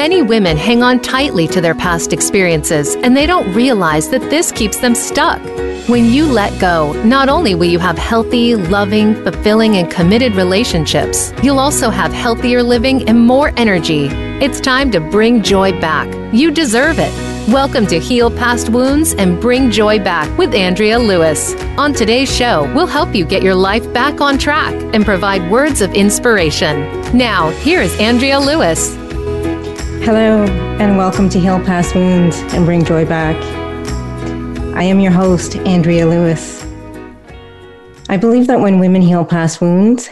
Many women hang on tightly to their past experiences and they don't realize that this keeps them stuck. When you let go, not only will you have healthy, loving, fulfilling, and committed relationships, you'll also have healthier living and more energy. It's time to bring joy back. You deserve it. Welcome to Heal Past Wounds and Bring Joy Back with Andrea Lewis. On today's show, we'll help you get your life back on track and provide words of inspiration. Now, here is Andrea Lewis. Hello, and welcome to Heal Past Wounds and Bring Joy Back. I am your host, Andrea Lewis. I believe that when women heal past wounds,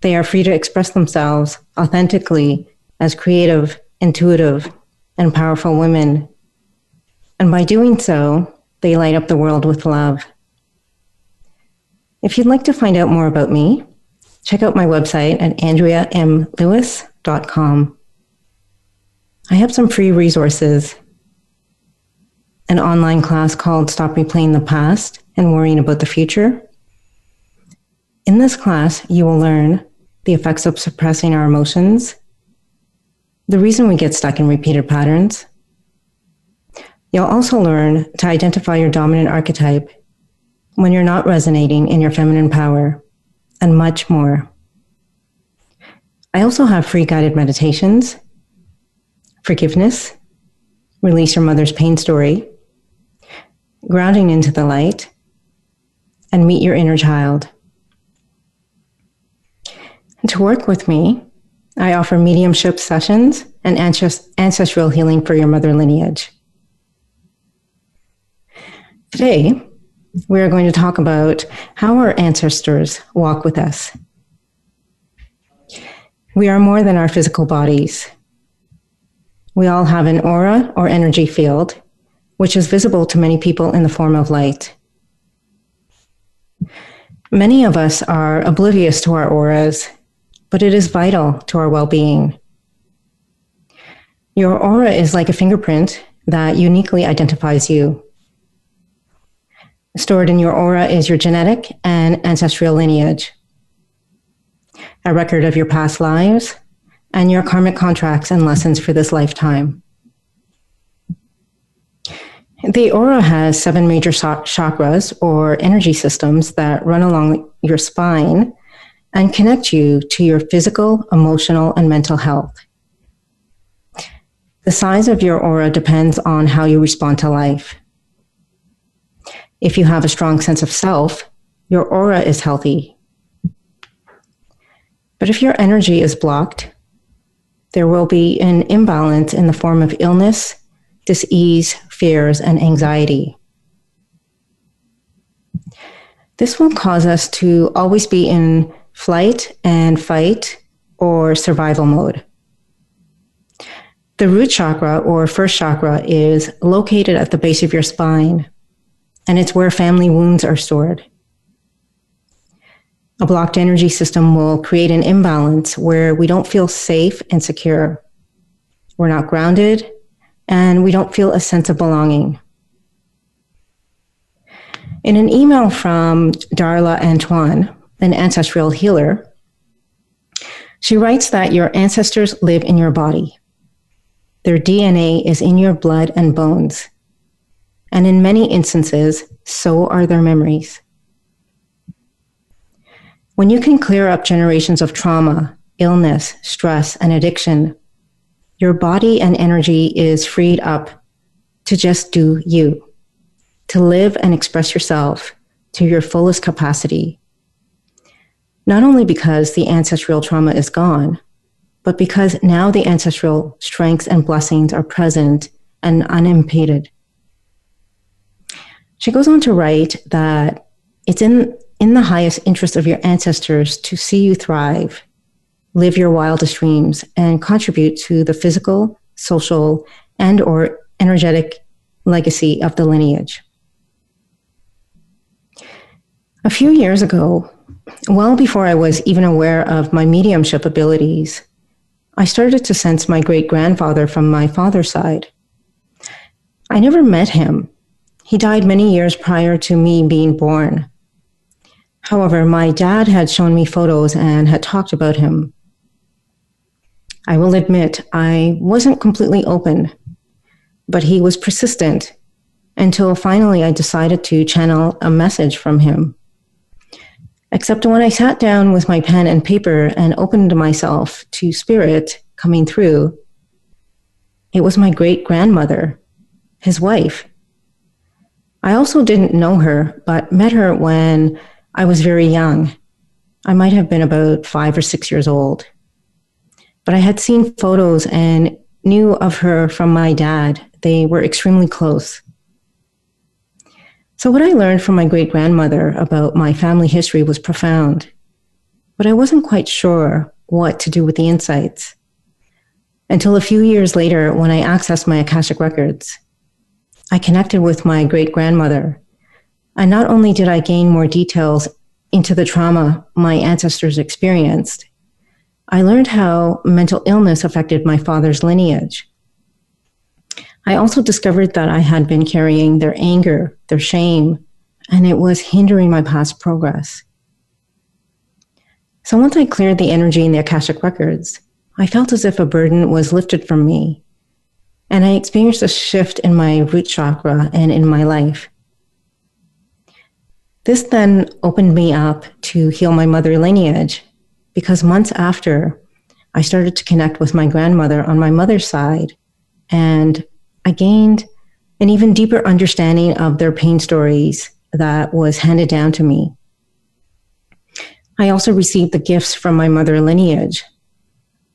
they are free to express themselves authentically as creative, intuitive, and powerful women. And by doing so, they light up the world with love. If you'd like to find out more about me, check out my website at andreamlewis.com. I have some free resources. An online class called Stop Replaying the Past and Worrying About the Future. In this class, you will learn the effects of suppressing our emotions, the reason we get stuck in repeated patterns. You'll also learn to identify your dominant archetype when you're not resonating in your feminine power, and much more. I also have free guided meditations forgiveness, release your mother's pain story, grounding into the light, and meet your inner child. To work with me, I offer mediumship sessions and ancestral healing for your mother lineage. Today, we are going to talk about how our ancestors walk with us. We are more than our physical bodies. We all have an aura or energy field, which is visible to many people in the form of light. Many of us are oblivious to our auras, but it is vital to our well being. Your aura is like a fingerprint that uniquely identifies you. Stored in your aura is your genetic and ancestral lineage, a record of your past lives, and your karmic contracts and lessons for this lifetime. The aura has seven major chakras or energy systems that run along your spine and connect you to your physical, emotional, and mental health. The size of your aura depends on how you respond to life. If you have a strong sense of self, your aura is healthy. But if your energy is blocked, there will be an imbalance in the form of illness, disease, fears, and anxiety. This will cause us to always be in flight and fight or survival mode. The root chakra or first chakra is located at the base of your spine, and it's where family wounds are stored. A blocked energy system will create an imbalance where we don't feel safe and secure. We're not grounded and we don't feel a sense of belonging. In an email from Darla Antoine, an ancestral healer, she writes that your ancestors live in your body. Their DNA is in your blood and bones. And in many instances, so are their memories. When you can clear up generations of trauma, illness, stress, and addiction, your body and energy is freed up to just do you, to live and express yourself to your fullest capacity. Not only because the ancestral trauma is gone, but because now the ancestral strengths and blessings are present and unimpeded. She goes on to write that it's in in the highest interest of your ancestors to see you thrive, live your wildest dreams, and contribute to the physical, social, and or energetic legacy of the lineage. A few years ago, well before I was even aware of my mediumship abilities, I started to sense my great grandfather from my father's side. I never met him. He died many years prior to me being born. However, my dad had shown me photos and had talked about him. I will admit I wasn't completely open, but he was persistent until finally I decided to channel a message from him. Except when I sat down with my pen and paper and opened myself to spirit coming through, it was my great grandmother, his wife. I also didn't know her, but met her when I was very young. I might have been about five or six years old. But I had seen photos and knew of her from my dad. They were extremely close. So, what I learned from my great grandmother about my family history was profound, but I wasn't quite sure what to do with the insights. Until a few years later, when I accessed my Akashic records, I connected with my great grandmother. And not only did I gain more details into the trauma my ancestors experienced, I learned how mental illness affected my father's lineage. I also discovered that I had been carrying their anger, their shame, and it was hindering my past progress. So once I cleared the energy in the Akashic records, I felt as if a burden was lifted from me. And I experienced a shift in my root chakra and in my life. This then opened me up to heal my mother lineage because months after, I started to connect with my grandmother on my mother's side and I gained an even deeper understanding of their pain stories that was handed down to me. I also received the gifts from my mother lineage,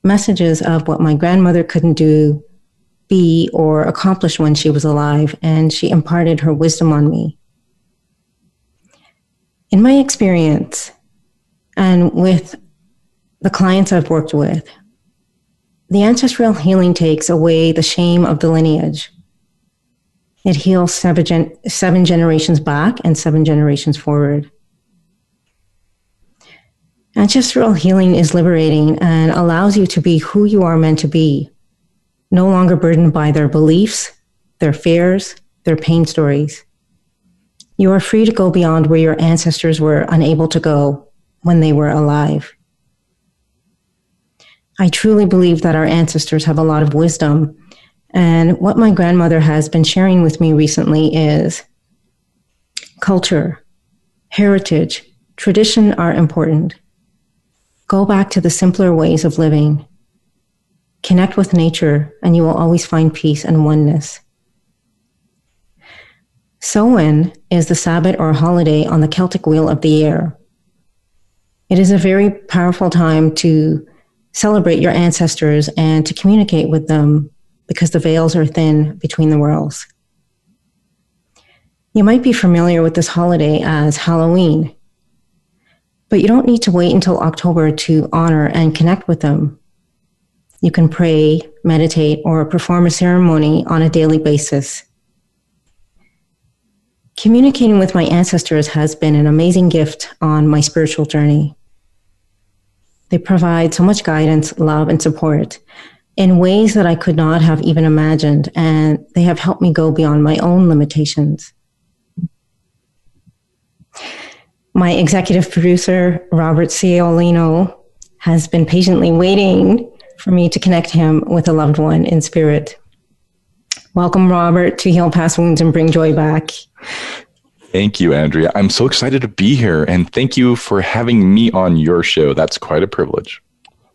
messages of what my grandmother couldn't do, be, or accomplish when she was alive, and she imparted her wisdom on me. In my experience, and with the clients I've worked with, the ancestral healing takes away the shame of the lineage. It heals seven, gen- seven generations back and seven generations forward. Ancestral healing is liberating and allows you to be who you are meant to be, no longer burdened by their beliefs, their fears, their pain stories. You are free to go beyond where your ancestors were unable to go when they were alive. I truly believe that our ancestors have a lot of wisdom. And what my grandmother has been sharing with me recently is culture, heritage, tradition are important. Go back to the simpler ways of living. Connect with nature, and you will always find peace and oneness. Samhain is the Sabbath or holiday on the Celtic wheel of the year. It is a very powerful time to celebrate your ancestors and to communicate with them because the veils are thin between the worlds. You might be familiar with this holiday as Halloween, but you don't need to wait until October to honor and connect with them. You can pray, meditate, or perform a ceremony on a daily basis. Communicating with my ancestors has been an amazing gift on my spiritual journey. They provide so much guidance, love, and support in ways that I could not have even imagined. And they have helped me go beyond my own limitations. My executive producer, Robert Ciolino, has been patiently waiting for me to connect him with a loved one in spirit. Welcome, Robert, to Heal Past Wounds and Bring Joy Back. Thank you, Andrea. I'm so excited to be here and thank you for having me on your show. That's quite a privilege.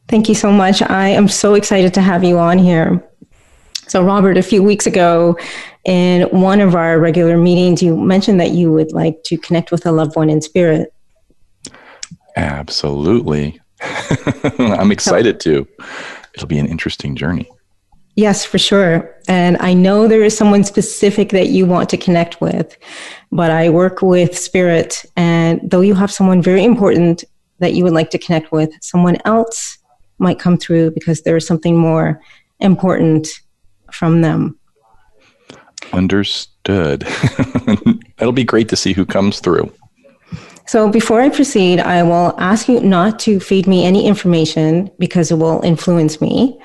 Thank you so much. I am so excited to have you on here. So, Robert, a few weeks ago in one of our regular meetings, you mentioned that you would like to connect with a loved one in spirit. Absolutely. I'm excited to. It'll be an interesting journey. Yes, for sure. And I know there is someone specific that you want to connect with, but I work with spirit. And though you have someone very important that you would like to connect with, someone else might come through because there is something more important from them. Understood. It'll be great to see who comes through. So before I proceed, I will ask you not to feed me any information because it will influence me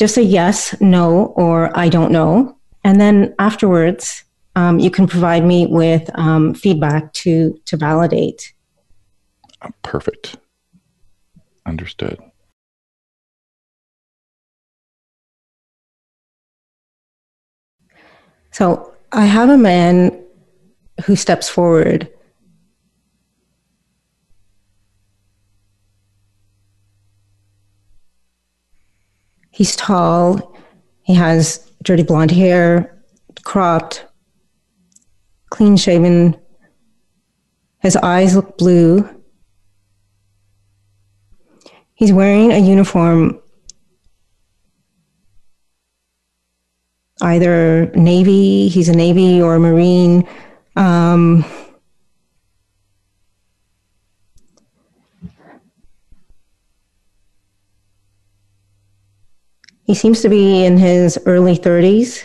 just a yes, no, or I don't know. And then afterwards, um, you can provide me with um, feedback to to validate. Uh, perfect. Understood. So I have a man who steps forward He's tall. He has dirty blonde hair, cropped, clean shaven. His eyes look blue. He's wearing a uniform, either Navy, he's a Navy or a Marine. Um, he seems to be in his early 30s.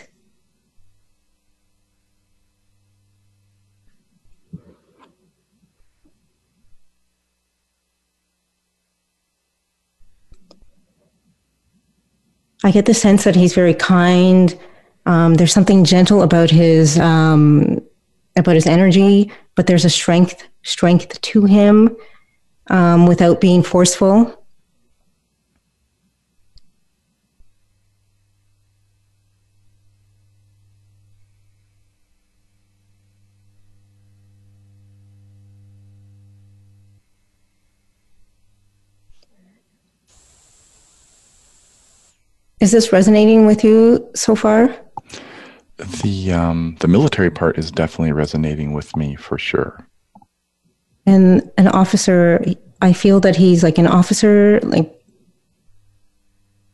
I get the sense that he's very kind. Um, there's something gentle about his um, about his energy, but there's a strength strength to him um, without being forceful. Is this resonating with you so far? The um, the military part is definitely resonating with me for sure. And an officer, I feel that he's like an officer, like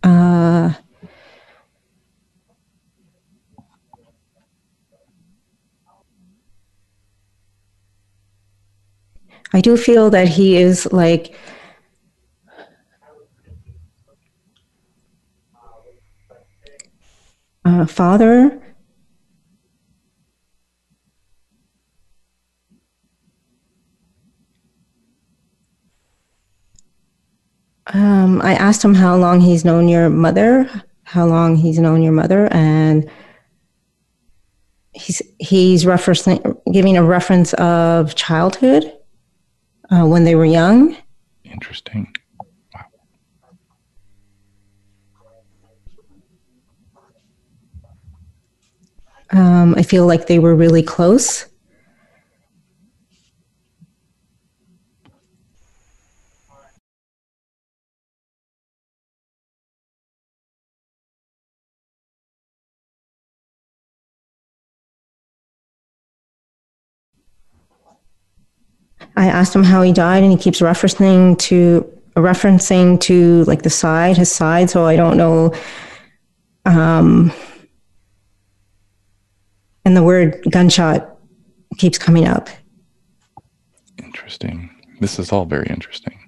uh, I do feel that he is like uh, father. Um, I asked him how long he's known your mother, how long he's known your mother, and he's he's referencing giving a reference of childhood uh, when they were young. Interesting. Um, I feel like they were really close. I asked him how he died, and he keeps referencing to referencing to like the side, his side. So I don't know. Um, and the word gunshot keeps coming up. Interesting. This is all very interesting.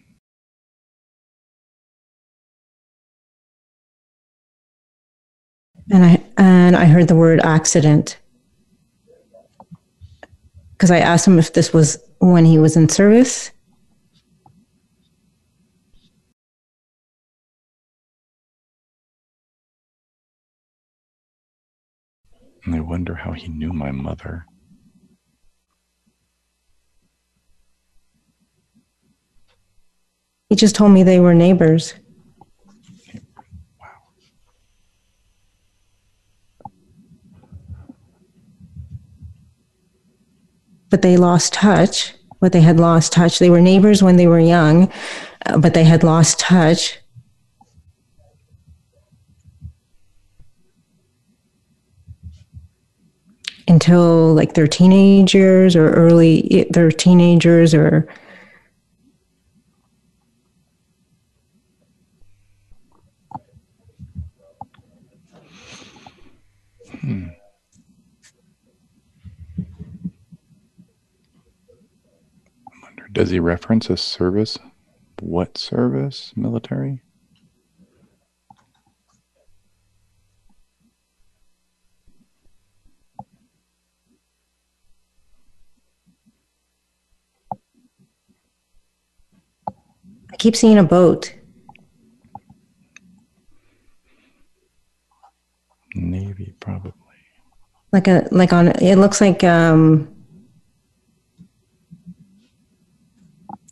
And I and I heard the word accident because I asked him if this was when he was in service. And I wonder how he knew my mother. He just told me they were neighbors. Wow. But they lost touch. But they had lost touch. They were neighbors when they were young, uh, but they had lost touch. Until like their teenagers or early their teenagers or Hmm. Wonder, does he reference a service? What service? Military? Keep seeing a boat. Navy, probably. Like a like on it looks like um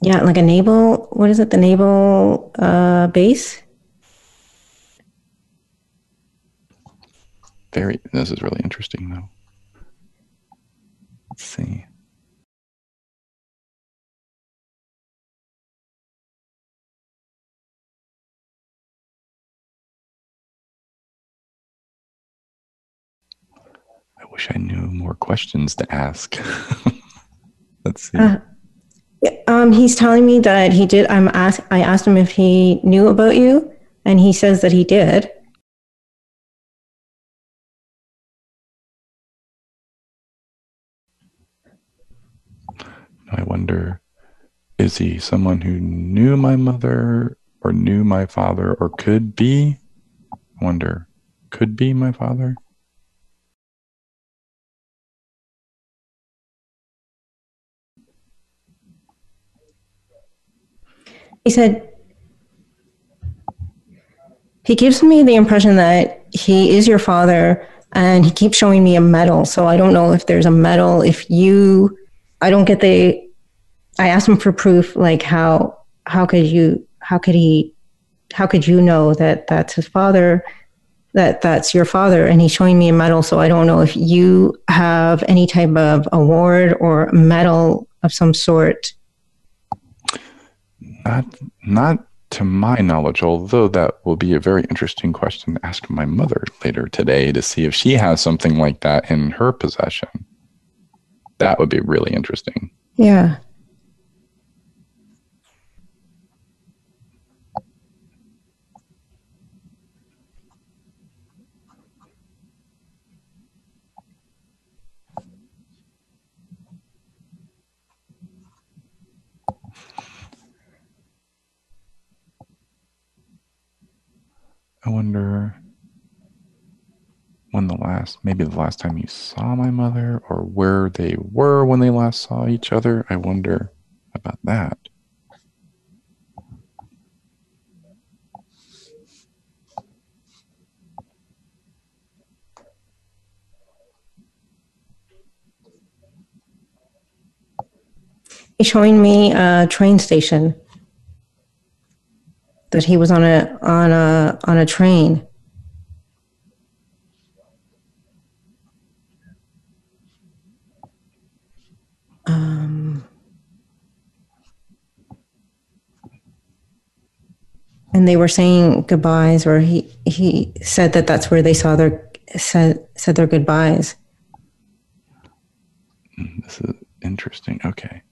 yeah, like a naval what is it, the naval uh base? Very. This is really interesting, though. Let's see. Wish I knew more questions to ask. Let's see. Uh, um, he's telling me that he did. I'm asked. I asked him if he knew about you, and he says that he did. I wonder, is he someone who knew my mother, or knew my father, or could be? I wonder, could be my father. He said, he gives me the impression that he is your father and he keeps showing me a medal. So I don't know if there's a medal. If you, I don't get the, I asked him for proof, like how, how could you, how could he, how could you know that that's his father, that that's your father? And he's showing me a medal. So I don't know if you have any type of award or medal of some sort not, not to my knowledge, although that will be a very interesting question to ask my mother later today to see if she has something like that in her possession. That would be really interesting. Yeah. I wonder when the last, maybe the last time you saw my mother or where they were when they last saw each other. I wonder about that. He's showing me a train station that he was on a on a on a train. Um, and they were saying goodbyes, or he he said that that's where they saw their said said their goodbyes. Hmm, this is interesting. Okay.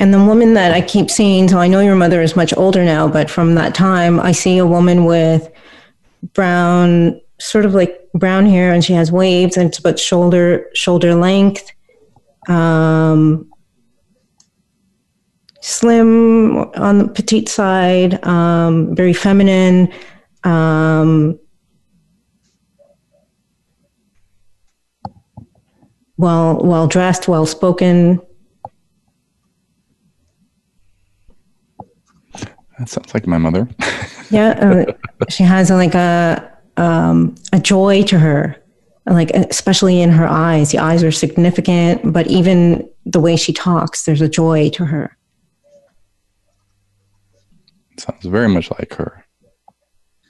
And the woman that I keep seeing, so I know your mother is much older now, but from that time, I see a woman with brown, sort of like brown hair, and she has waves, and it's about shoulder shoulder length, um, slim on the petite side, um, very feminine. Um, well well dressed, well spoken. That sounds like my mother. yeah, uh, she has like a um, a joy to her, like especially in her eyes. The eyes are significant, but even the way she talks, there's a joy to her. Sounds very much like her.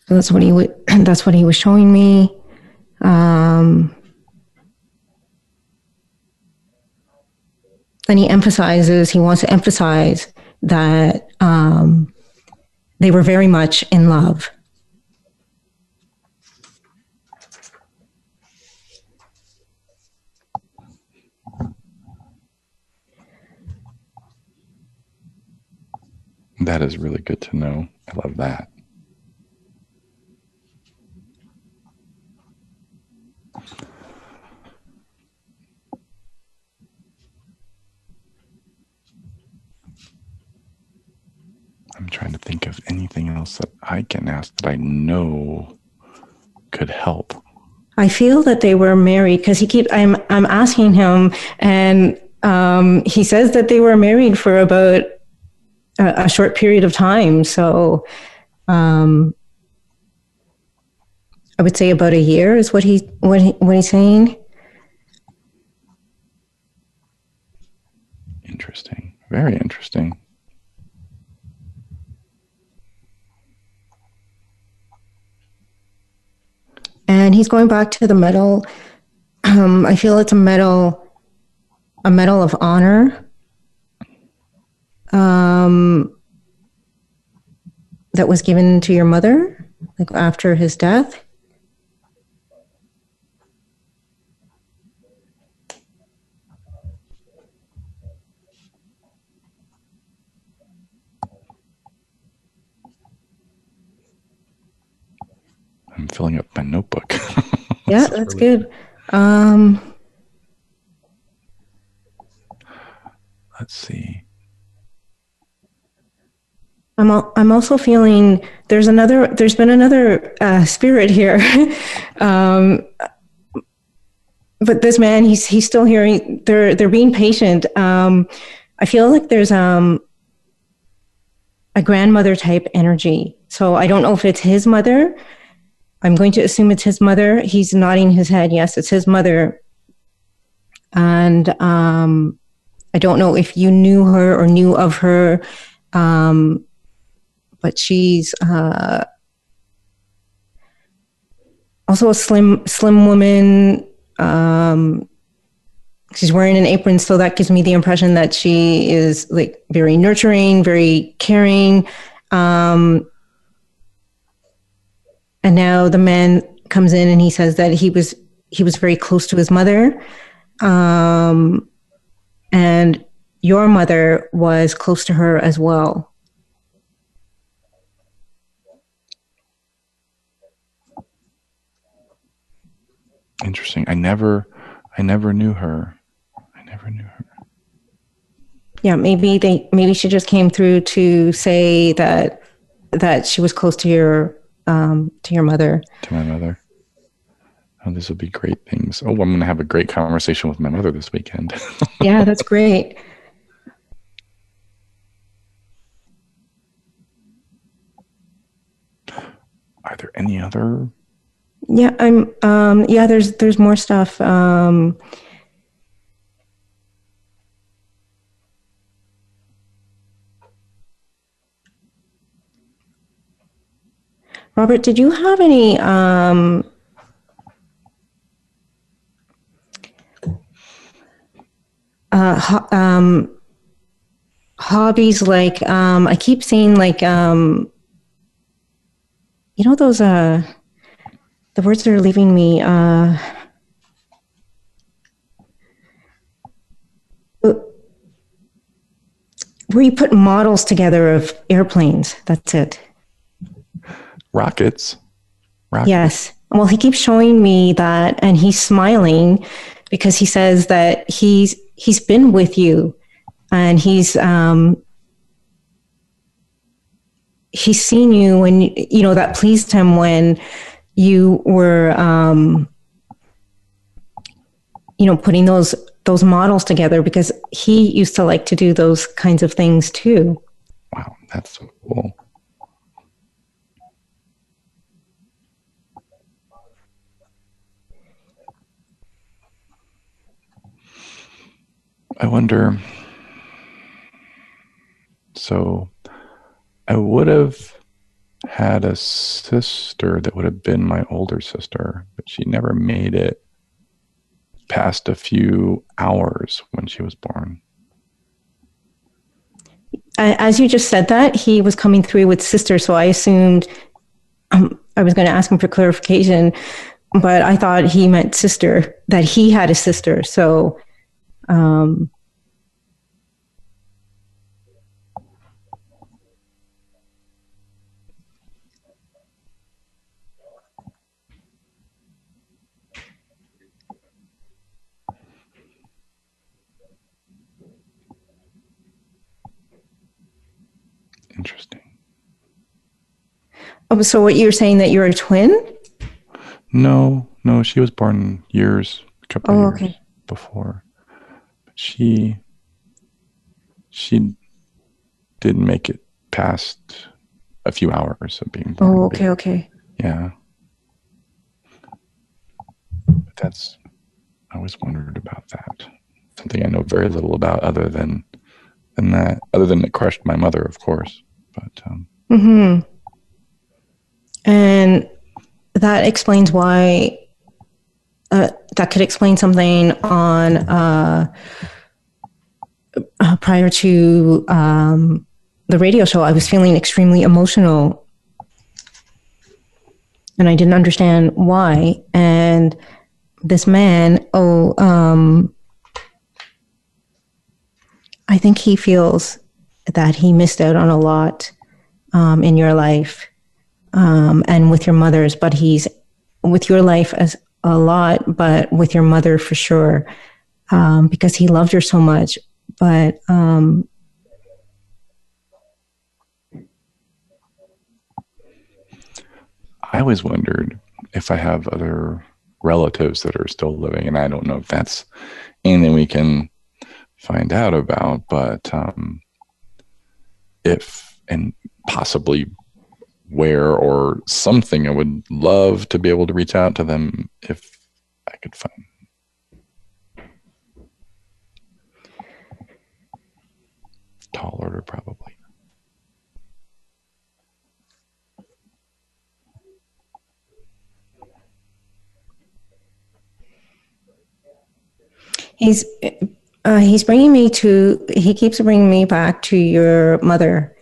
So that's what he w- that's what he was showing me. Um, and he emphasizes he wants to emphasize that um, they were very much in love. That is really good to know. I love that. Trying to think of anything else that I can ask that I know could help. I feel that they were married because he keep I'm I'm asking him and um, he says that they were married for about a, a short period of time. So um, I would say about a year is what he what he, what he's saying. Interesting. Very interesting. He's going back to the medal. Um, I feel it's a medal, a medal of honor. Um, that was given to your mother, like after his death. I'm filling up my notebook. yeah, that's good. Um, Let's see. I'm al- I'm also feeling there's another there's been another uh, spirit here, um, but this man he's he's still hearing they're they're being patient. Um, I feel like there's um a grandmother type energy. So I don't know if it's his mother. I'm going to assume it's his mother. He's nodding his head. Yes, it's his mother. And um, I don't know if you knew her or knew of her. Um, but she's uh, also a slim slim woman. Um, she's wearing an apron, so that gives me the impression that she is like very nurturing, very caring. Um, and now the man comes in and he says that he was he was very close to his mother, um, and your mother was close to her as well. Interesting. I never, I never knew her. I never knew her. Yeah, maybe they maybe she just came through to say that that she was close to your um, to your mother. To my mother. Oh, this will be great things. Oh, I'm going to have a great conversation with my mother this weekend. yeah, that's great. Are there any other yeah, I'm. Um, yeah, there's there's more stuff. Um, Robert, did you have any um, uh, ho- um, hobbies like um, I keep seeing like um, you know those uh the words that are leaving me. Uh, where you put models together of airplanes. That's it. Rockets. Rockets. Yes. Well, he keeps showing me that, and he's smiling because he says that he's he's been with you, and he's um, he's seen you, and you know that pleased him when you were um, you know putting those those models together because he used to like to do those kinds of things too wow that's so cool I wonder. So I would have had a sister that would have been my older sister, but she never made it past a few hours when she was born. As you just said that, he was coming through with sister, so I assumed um, I was going to ask him for clarification, but I thought he meant sister, that he had a sister. So, um, Interesting. Oh, so what you're saying that you're a twin? No, no, she was born years, a couple oh, years okay. before. She she didn't make it past a few hours of being born. Oh, okay, okay. Yeah. But that's I always wondered about that. Something I know very little about other than than that, other than it crushed my mother, of course. But um, mm-hmm. and that explains why uh, that could explain something on uh, uh, prior to um, the radio show. I was feeling extremely emotional, and I didn't understand why. And this man, oh, um, I think he feels that he missed out on a lot um, in your life um, and with your mother's, but he's with your life as a lot, but with your mother for sure, um, because he loved her so much. But um, I always wondered if I have other relatives that are still living, and I don't know if that's anything we can find out about, but um, if and possibly where or something, I would love to be able to reach out to them if I could find. Tall order, probably. He's uh, he's bringing me to. He keeps bringing me back to your mother.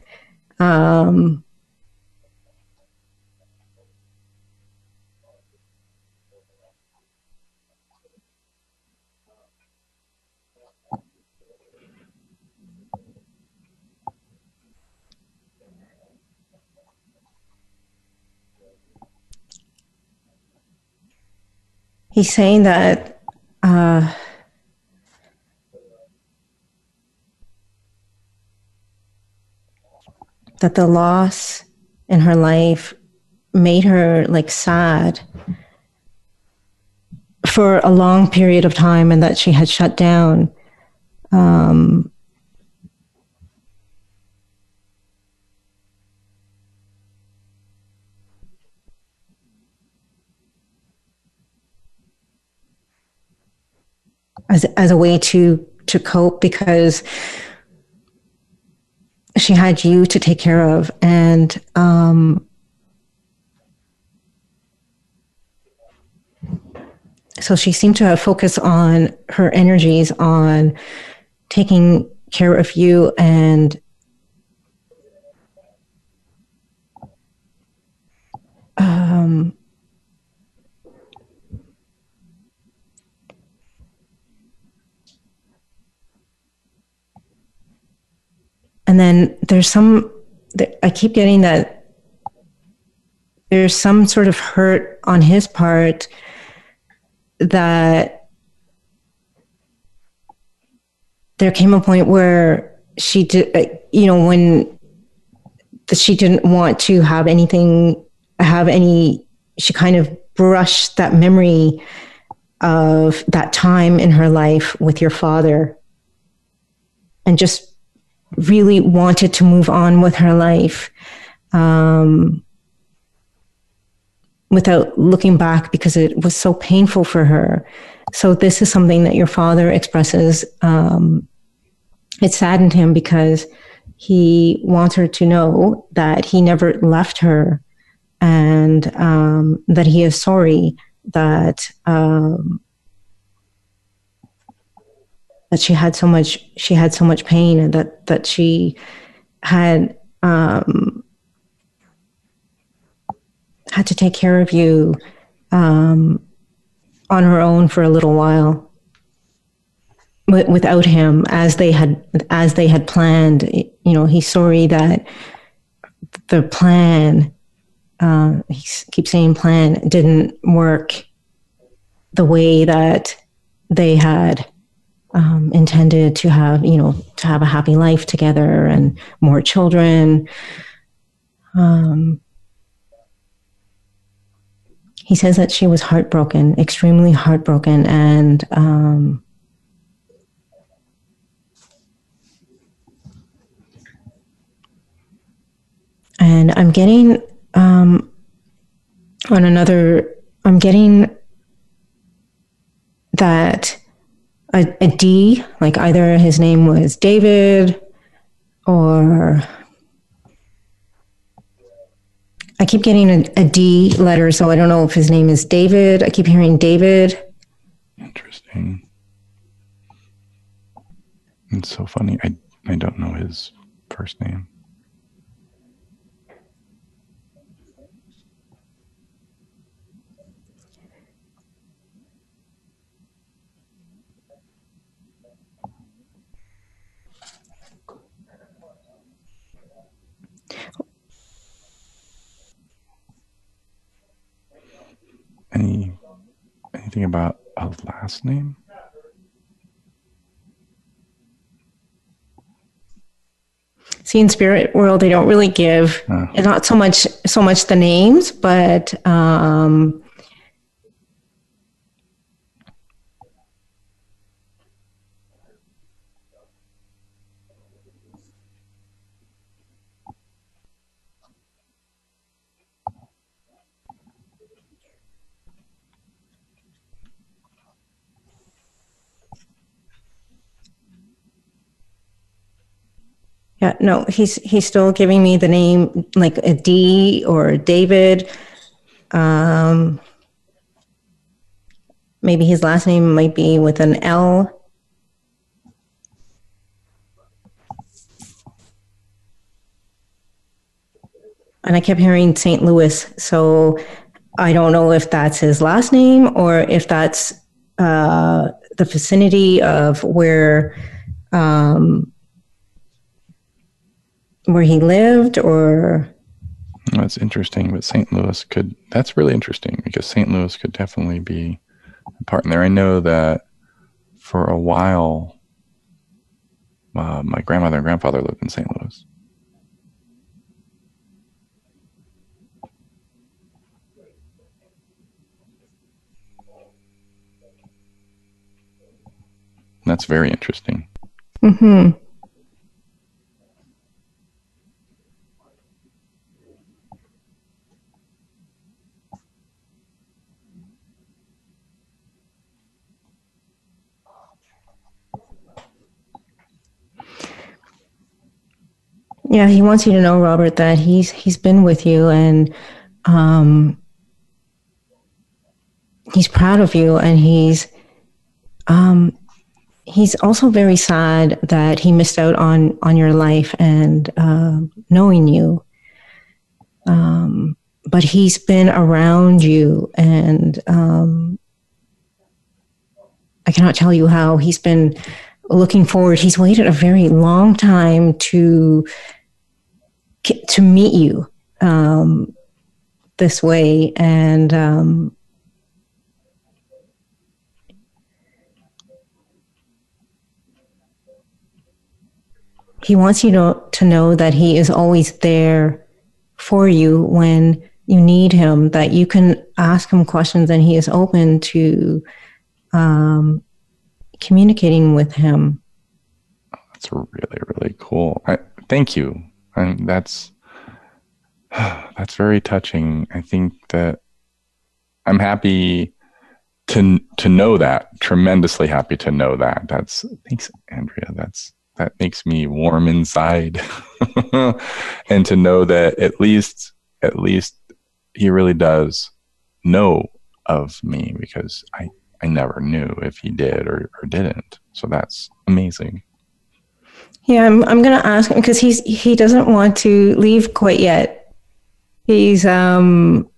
Um, he's saying that uh, that the loss in her life made her like sad for a long period of time and that she had shut down um, as as a way to to cope because she had you to take care of and um, so she seemed to have focused on her energies on taking care of you and um, and then there's some i keep getting that there's some sort of hurt on his part that there came a point where she did uh, you know when she didn't want to have anything have any she kind of brushed that memory of that time in her life with your father and just really wanted to move on with her life um, without looking back because it was so painful for her. So, this is something that your father expresses. Um, it saddened him because he wants her to know that he never left her and um, that he is sorry that um, that she had so much she had so much pain and that that she had um, had to take care of you um, on her own for a little while without him as they had as they had planned. You know he's sorry that the plan uh, he keeps saying plan didn't work the way that they had um, intended to have, you know, to have a happy life together and more children. Um, he says that she was heartbroken, extremely heartbroken, and um, and I'm getting um, on another. I'm getting that a, a D, like either his name was David or I keep getting a, a D letter, so I don't know if his name is David. I keep hearing David Interesting. It's so funny. I I don't know his first name. Any anything about a last name? See, in spirit world, they don't really give Oh. not so much so much the names, but um, Yeah, no, he's he's still giving me the name like a D or David. Um, maybe his last name might be with an L. And I kept hearing St. Louis, so I don't know if that's his last name or if that's uh, the vicinity of where um, where he lived or That's interesting, but St. Louis could. That's really interesting because St. Louis could definitely be a part in there. I know that for a while, uh, my grandmother and grandfather lived in St. Louis. That's very interesting. hmm Yeah, he wants you to know, Robert, that he's he's been with you and um, he's proud of you, and he's um, he's also very sad that he missed out on on your life and uh, knowing you. Um, but he's been around you, and um, I cannot tell you how he's been looking forward. He's waited a very long time to to meet you um, this way, and um, he wants you to, to know that he is always there for you when you need him, that you can ask him questions and he is open to um, communicating with him. That's really really cool. I, thank you, and that's that's very touching. I think that I'm happy to to know that. Tremendously happy to know that. That's thanks, Andrea. That's that makes me warm inside, and to know that at least at least he really does know of me because I I never knew if he did or, or didn't. So that's amazing. Yeah, I'm, I'm going to ask him because he's he doesn't want to leave quite yet. He's um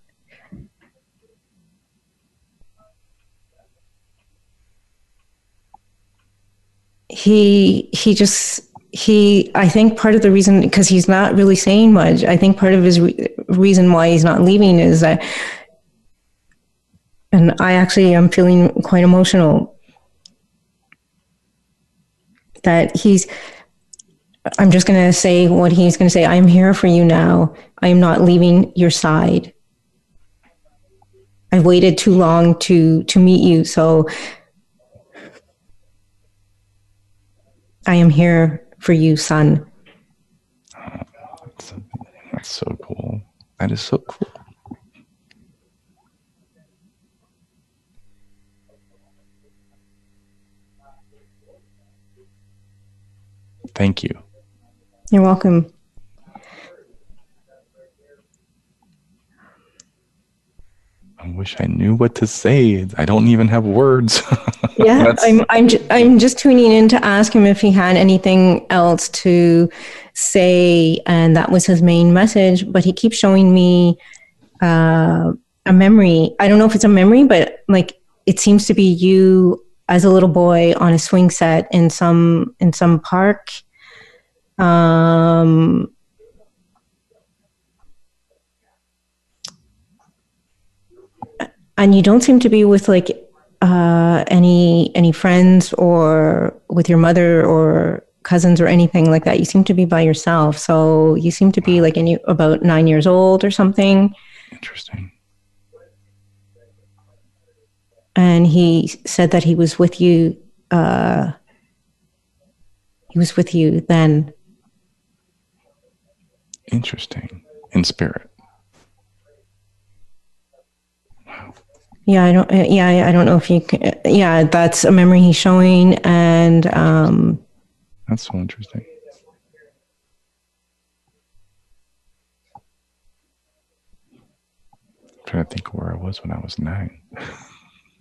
he he just he I think part of the reason because he's not really saying much. I think part of his re- reason why he's not leaving is that and I actually am feeling quite emotional that he's I'm just going to say what he's going to say. I'm here for you now. I am not leaving your side. I've waited too long to to meet you, so I am here for you, son. That's, that's so cool. That is so cool. Thank you. You're welcome. I wish I knew what to say. I don't even have words. yeah, I'm I'm ju- I'm just tuning in to ask him if he had anything else to say, and that was his main message. But he keeps showing me uh, a memory. I don't know if it's a memory, but like it seems to be you as a little boy on a swing set in some in some park. Um, and you don't seem to be with like uh, any any friends or with your mother or cousins or anything like that. You seem to be by yourself. So you seem to be like any, about nine years old or something. Interesting. And he said that he was with you. Uh, he was with you then. Interesting. In spirit. Yeah, I don't. Uh, yeah, I don't know if you. Can, uh, yeah, that's a memory he's showing, and um, that's so interesting. I'm trying to think where I was when I was nine.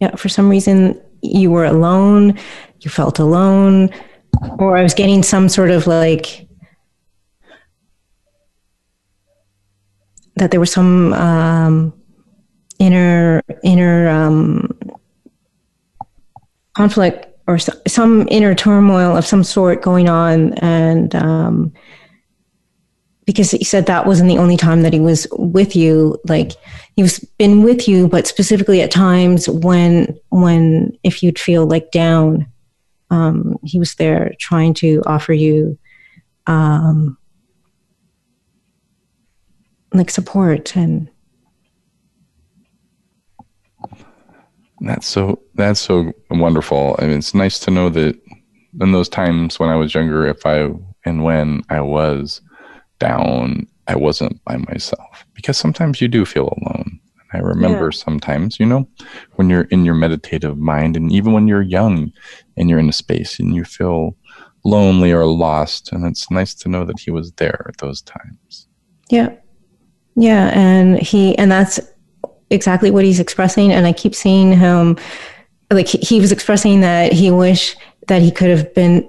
yeah, for some reason you were alone. You felt alone, or I was getting some sort of like that there was some um, inner inner um, conflict or some inner turmoil of some sort going on, and um, because he said that wasn't the only time that he was with you, like he was been with you, but specifically at times when when if you'd feel like down, um, he was there trying to offer you. Um, like support and that's so that's so wonderful I mean, it's nice to know that in those times when i was younger if i and when i was down i wasn't by myself because sometimes you do feel alone i remember yeah. sometimes you know when you're in your meditative mind and even when you're young and you're in a space and you feel lonely or lost and it's nice to know that he was there at those times yeah yeah, and he and that's exactly what he's expressing. And I keep seeing him like he was expressing that he wish that he could have been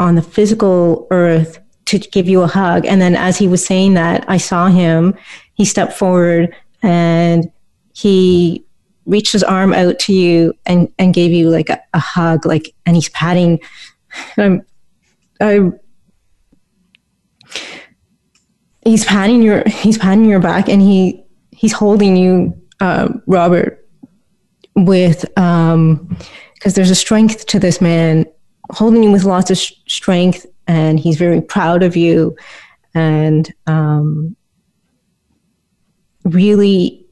on the physical earth to give you a hug. And then as he was saying that, I saw him. He stepped forward and he reached his arm out to you and, and gave you like a, a hug, like, and he's patting. I'm, I he's patting your he's patting your back and he he's holding you uh, robert with um because there's a strength to this man holding you with lots of sh- strength and he's very proud of you and um really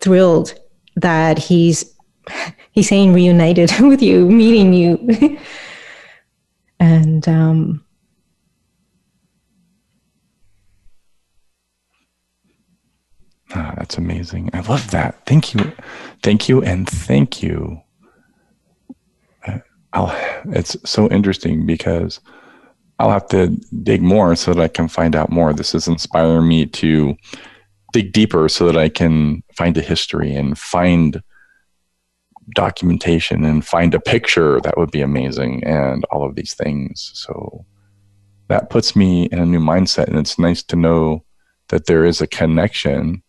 thrilled that he's he's saying reunited with you meeting you and um Ah, that's amazing. I love that. Thank you. Thank you. And thank you. Uh, I'll, it's so interesting because I'll have to dig more so that I can find out more. This is inspiring me to dig deeper so that I can find a history and find documentation and find a picture that would be amazing and all of these things. So that puts me in a new mindset. And it's nice to know that there is a connection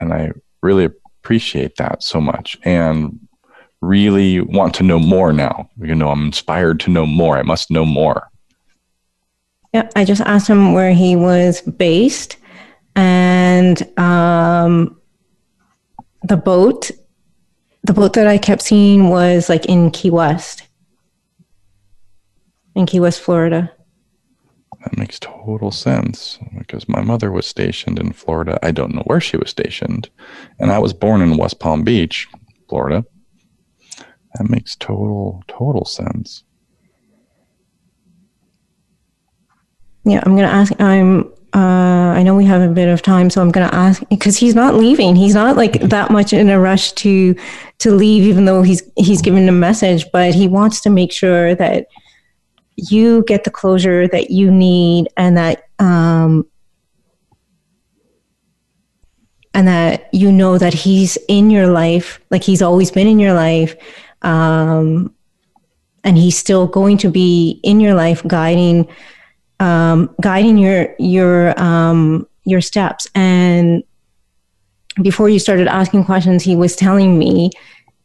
and I really appreciate that so much and really want to know more now. You know, I'm inspired to know more. I must know more. Yeah, I just asked him where he was based and um, the boat the boat that I kept seeing was like in Key West. In Key West, Florida. That makes total sense because my mother was stationed in Florida. I don't know where she was stationed. And I was born in West Palm Beach, Florida. That makes total, total sense. Yeah, I'm going to ask. I'm. Uh, I know we have a bit of time, so I'm going to ask because he's not leaving. He's not like that much in a rush to to leave, even though he's he's given a message. But he wants to make sure that you get the closure that you need and that um, and that you know that he's in your life, like he's always been in your life. Um, and he's still going to be in your life guiding um, guiding your your um, your steps. And before you started asking questions he was telling me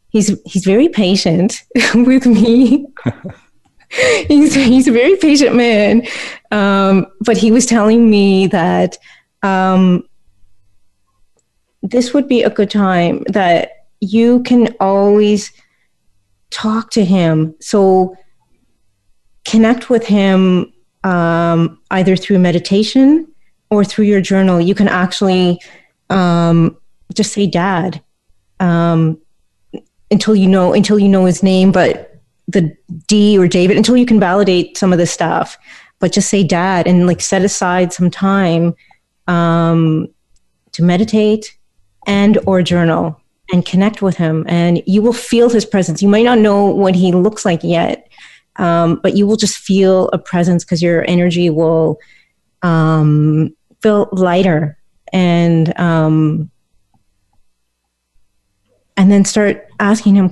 he's he's very patient with me. He's he's a very patient man. Um, but he was telling me that um, this would be a good time that you can always talk to him. So connect with him um, either through meditation or through your journal. You can actually um, just say "dad" um, until you know until you know his name, but the D or David until you can validate some of the stuff. But just say "dad" and like set aside some time um, to meditate and or journal and connect with him and you will feel his presence you might not know what he looks like yet um, but you will just feel a presence because your energy will um, feel lighter and um, and then start asking him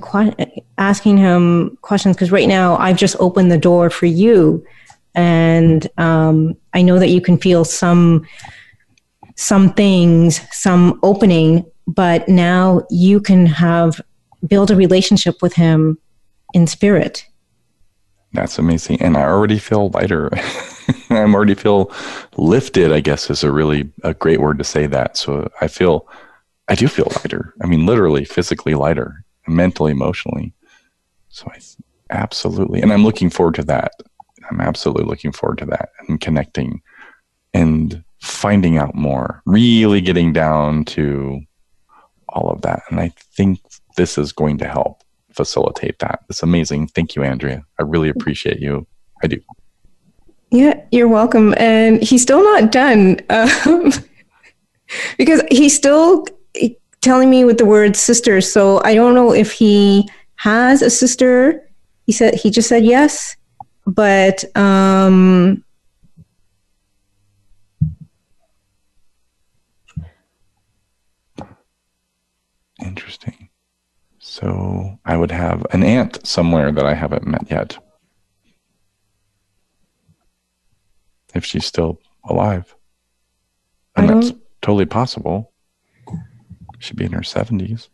asking him questions because right now I've just opened the door for you. And um, I know that you can feel some some things some opening but now you can have build a relationship with him in spirit that's amazing. And i already feel lighter. I already feel lifted i guess is a really a great word to say that. So i feel i do feel lighter. I mean literally physically lighter mentally emotionally. So i absolutely. And i'm looking forward to that. I'm absolutely looking forward to that and connecting and finding out more really getting down to all of that. And I think this is going to help facilitate that. It's amazing. Thank you, Andrea. I really appreciate you. I do. Yeah, you're welcome. And he's still not done um, because he's still telling me with the word sister. So I don't know if he has a sister. He said he just said yes, but um, Interesting. So I would have an aunt somewhere that I haven't met yet. If she's still alive. And that's totally possible. She'd be in her 70s.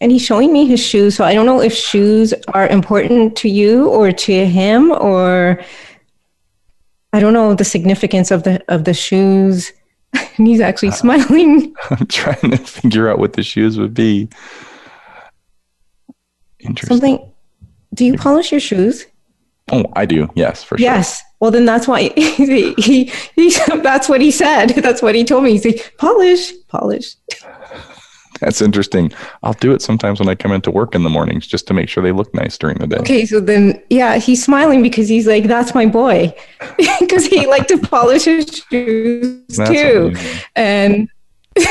And he's showing me his shoes. So I don't know if shoes are important to you or to him, or I don't know the significance of the of the shoes. and he's actually uh, smiling. I'm trying to figure out what the shoes would be. Interesting. Something. Do you polish your shoes? Oh, I do. Yes, for sure. Yes. Well, then that's why he, he, he that's what he said. That's what he told me. He said, polish, polish. That's interesting. I'll do it sometimes when I come into work in the mornings just to make sure they look nice during the day. Okay, so then yeah, he's smiling because he's like, "That's my boy," because he liked to polish his shoes That's too, amazing. and.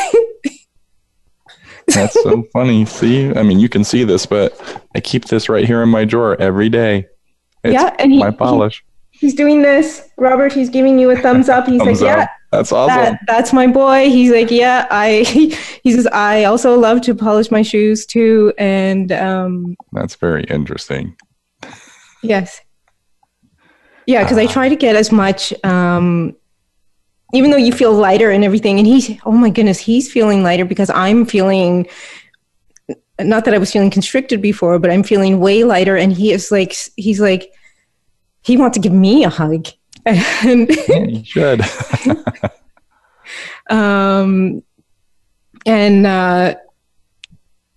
That's so funny. See, I mean, you can see this, but I keep this right here in my drawer every day. It's yeah, and he, my polish. He, he's doing this, Robert. He's giving you a thumbs up. He's thumbs like, up. "Yeah, that's awesome. That, that's my boy. He's like, yeah, I, he says, I also love to polish my shoes too. And, um, that's very interesting. Yes. Yeah. Cause uh, I ah. try to get as much, um, even though you feel lighter and everything and he's, oh my goodness, he's feeling lighter because I'm feeling, not that I was feeling constricted before, but I'm feeling way lighter. And he is like, he's like, he wants to give me a hug and yeah, you should. um, and uh,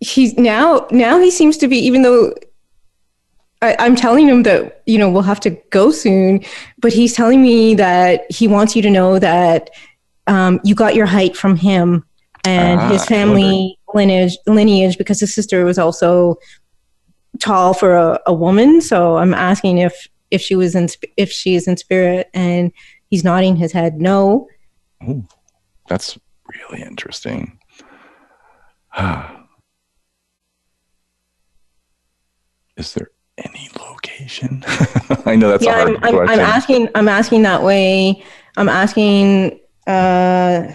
he's now now he seems to be even though I, I'm telling him that you know we'll have to go soon, but he's telling me that he wants you to know that um, you got your height from him and ah, his family lineage lineage because his sister was also tall for a, a woman. So I'm asking if if she was in if she is in spirit and he's nodding his head no Ooh, that's really interesting is there any location? I know that's yeah, a hard I'm, I'm, question. I'm asking. I'm asking that way. I'm asking. Uh,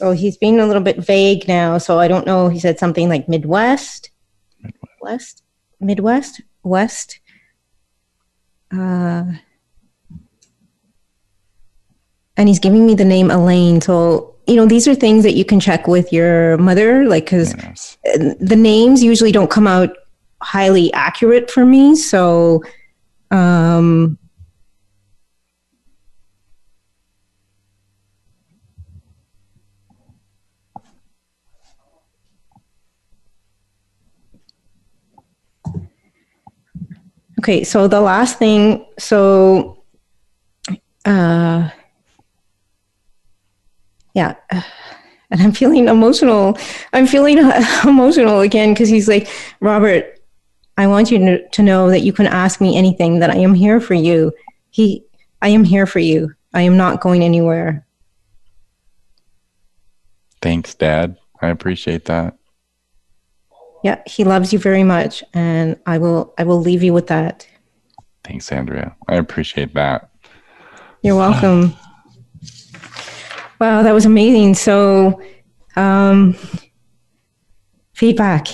oh, he's being a little bit vague now, so I don't know. He said something like Midwest, West, Midwest, West. Uh, and he's giving me the name Elaine. So you know, these are things that you can check with your mother, like because Yes. the names usually don't come out highly accurate for me. So, um, okay. So the last thing, so, uh, yeah. And I'm feeling emotional. I'm feeling emotional again because he's like, Robert, I want you to, to know that you can ask me anything, that I am here for you. He, I am here for you. I am not going anywhere. Thanks, Dad. I appreciate that. Yeah, he loves you very much, and I will, I will leave you with that. Thanks, Andrea. I appreciate that. You're welcome. Wow, that was amazing. So, um, feedback,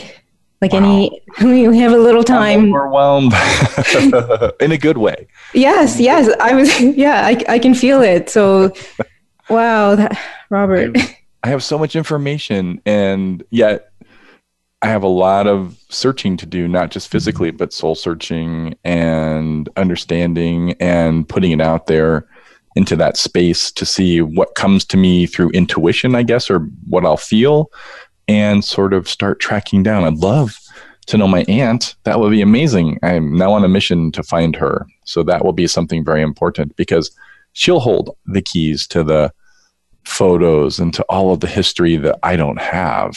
like any, we have a little I'm time. overwhelmed in a good way. Yes, yes, I was. Yeah, I, I can feel it. So, wow, that, Robert. I have so much information, and yet I have a lot of searching to do, not just physically, but soul searching and understanding and putting it out there into that space to see what comes to me through intuition, I guess, or what I'll feel, and sort of start tracking down. I'd love to know my aunt. That would be amazing. I'm now on a mission to find her. So that will be something very important because she'll hold the keys to the photos and to all of the history that I don't have.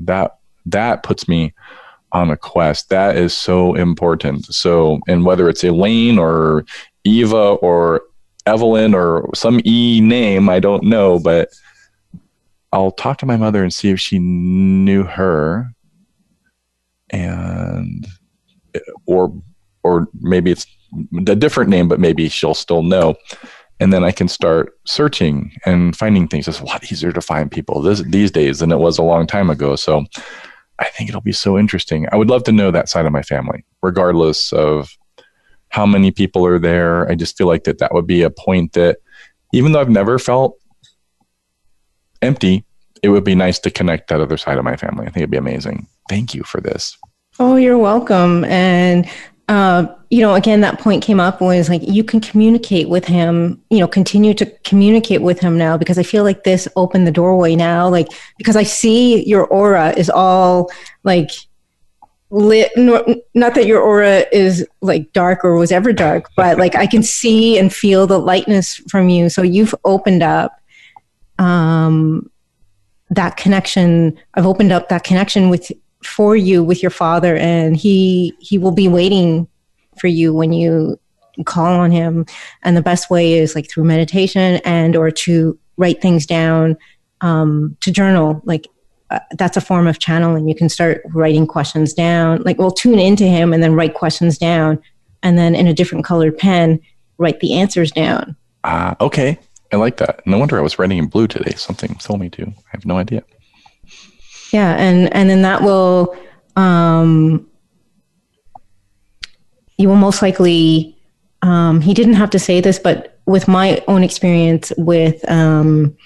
That that puts me on a quest. That is so important. So, and whether it's Elaine or Eva or Evelyn or some E name, I don't know, but I'll talk to my mother and see if she knew her and or or maybe it's a different name, but maybe she'll still know. And then I can start searching and finding things. It's a lot easier to find people this, these days than it was a long time ago. So I think it'll be so interesting. I would love to know that side of my family, regardless of how many people are there. I just feel like that that would be a point that, even though I've never felt empty, it would be nice to connect that other side of my family. I think it'd be amazing. Thank you for this. Oh, you're welcome. And uh, you know, again, that point came up was like you can communicate with him. You know, continue to communicate with him now because I feel like this opened the doorway now. Like because I see your aura is all like lit. Not that your aura is like dark or was ever dark, but like I can see and feel the lightness from you. So you've opened up. Um, that connection i've opened up that connection with for you with your father and he he will be waiting for you when you call on him and the best way is like through meditation and or to write things down um, to journal like uh, that's a form of channeling you can start writing questions down like well tune into him and then write questions down and then in a different colored pen write the answers down Ah, okay. I like that. No wonder I was writing in blue today. Something told me to. I have no idea. Yeah and and then that will um you will most likely um he didn't have to say this but with my own experience with um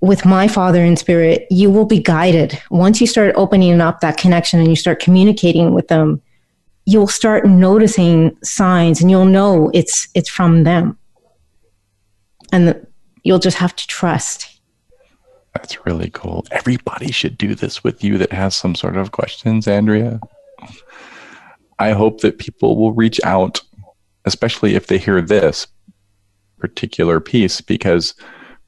with my father in spirit you will be guided. Once you start opening up that connection and you start communicating with them you'll start noticing signs and you'll know it's it's from them. And the, you'll just have to trust That's really cool. Everybody should do this with you that has some sort of questions, Andrea. I hope that people will reach out, especially if they hear this particular piece, because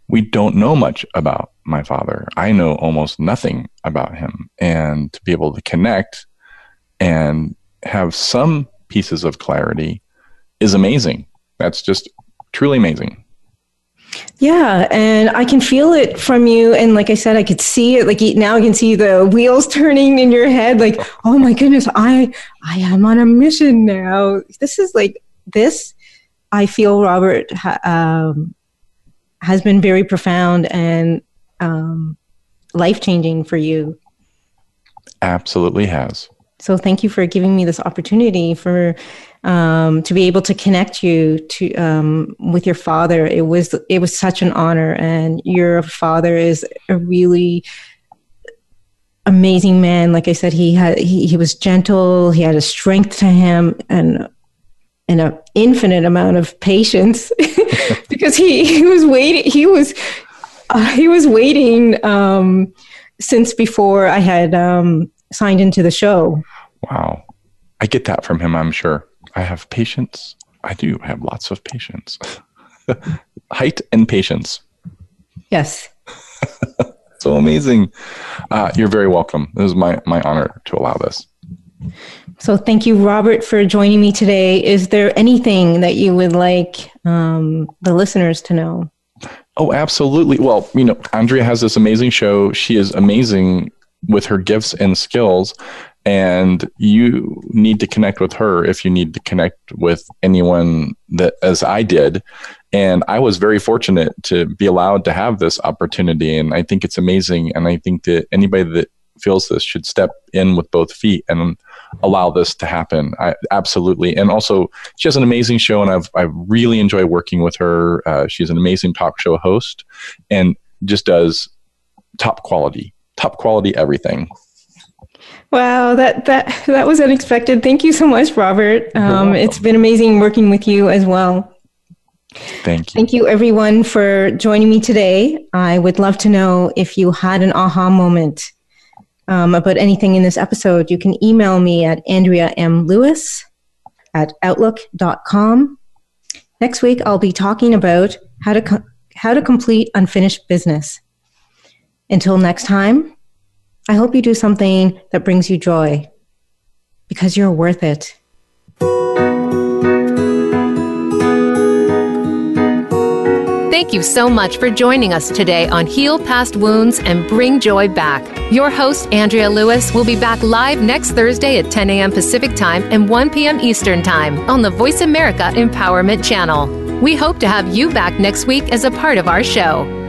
we don't know much about my father. I know almost nothing about him. And to be able to connect and have some pieces of clarity is amazing. That's just truly amazing. Yeah, and I can feel it from you. And like I said, I could see it. Like now, I can see the wheels turning in your head. Like, oh my goodness, I I am on a mission now. This is like this. I feel Robert um, has been very profound and um, life changing for you. Absolutely has. So thank you for giving me this opportunity for um, to be able to connect you to um, with your father. It was it was such an honor, and your father is a really amazing man. Like I said, he had he, he was gentle. He had a strength to him, and and an infinite amount of patience because he, he was waiting. He was uh, he was waiting um, since before I had um, signed into the show. Wow. I get that from him, I'm sure. I have patience. I do have lots of patience. Height and patience. Yes. so amazing. Uh, you're very welcome. This is my, my honor to allow this. So thank you, Robert, for joining me today. Is there anything that you would like um, the listeners to know? Oh, absolutely. Well, you know, Andrea has this amazing show. She is amazing with her gifts and skills and you need to connect with her if you need to connect with anyone that as I did. And I was very fortunate to be allowed to have this opportunity. And I think it's amazing. And I think that anybody that feels this should step in with both feet and allow this to happen. I, absolutely. And also she has an amazing show and I've I really enjoy working with her. Uh, she's an amazing talk show host and just does top quality top quality everything Wow, that that that was unexpected. Thank you so much, Robert. Um, it's been amazing working with you as well. Thank you. Thank you, everyone, for joining me today. I would love to know if you had an aha moment um, about anything in this episode. You can email me at Andrea M. Lewis at outlook.com. Next week, I'll be talking about how to co- how to complete unfinished business. Until next time, I hope you do something that brings you joy because you're worth it. Thank you so much for joining us today on Heal Past Wounds and Bring Joy Back. Your host, Andrea Lewis, will be back live next Thursday at 10 a.m. Pacific Time and 1 p.m. Eastern Time on the Voice America Empowerment Channel. We hope to have you back next week as a part of our show.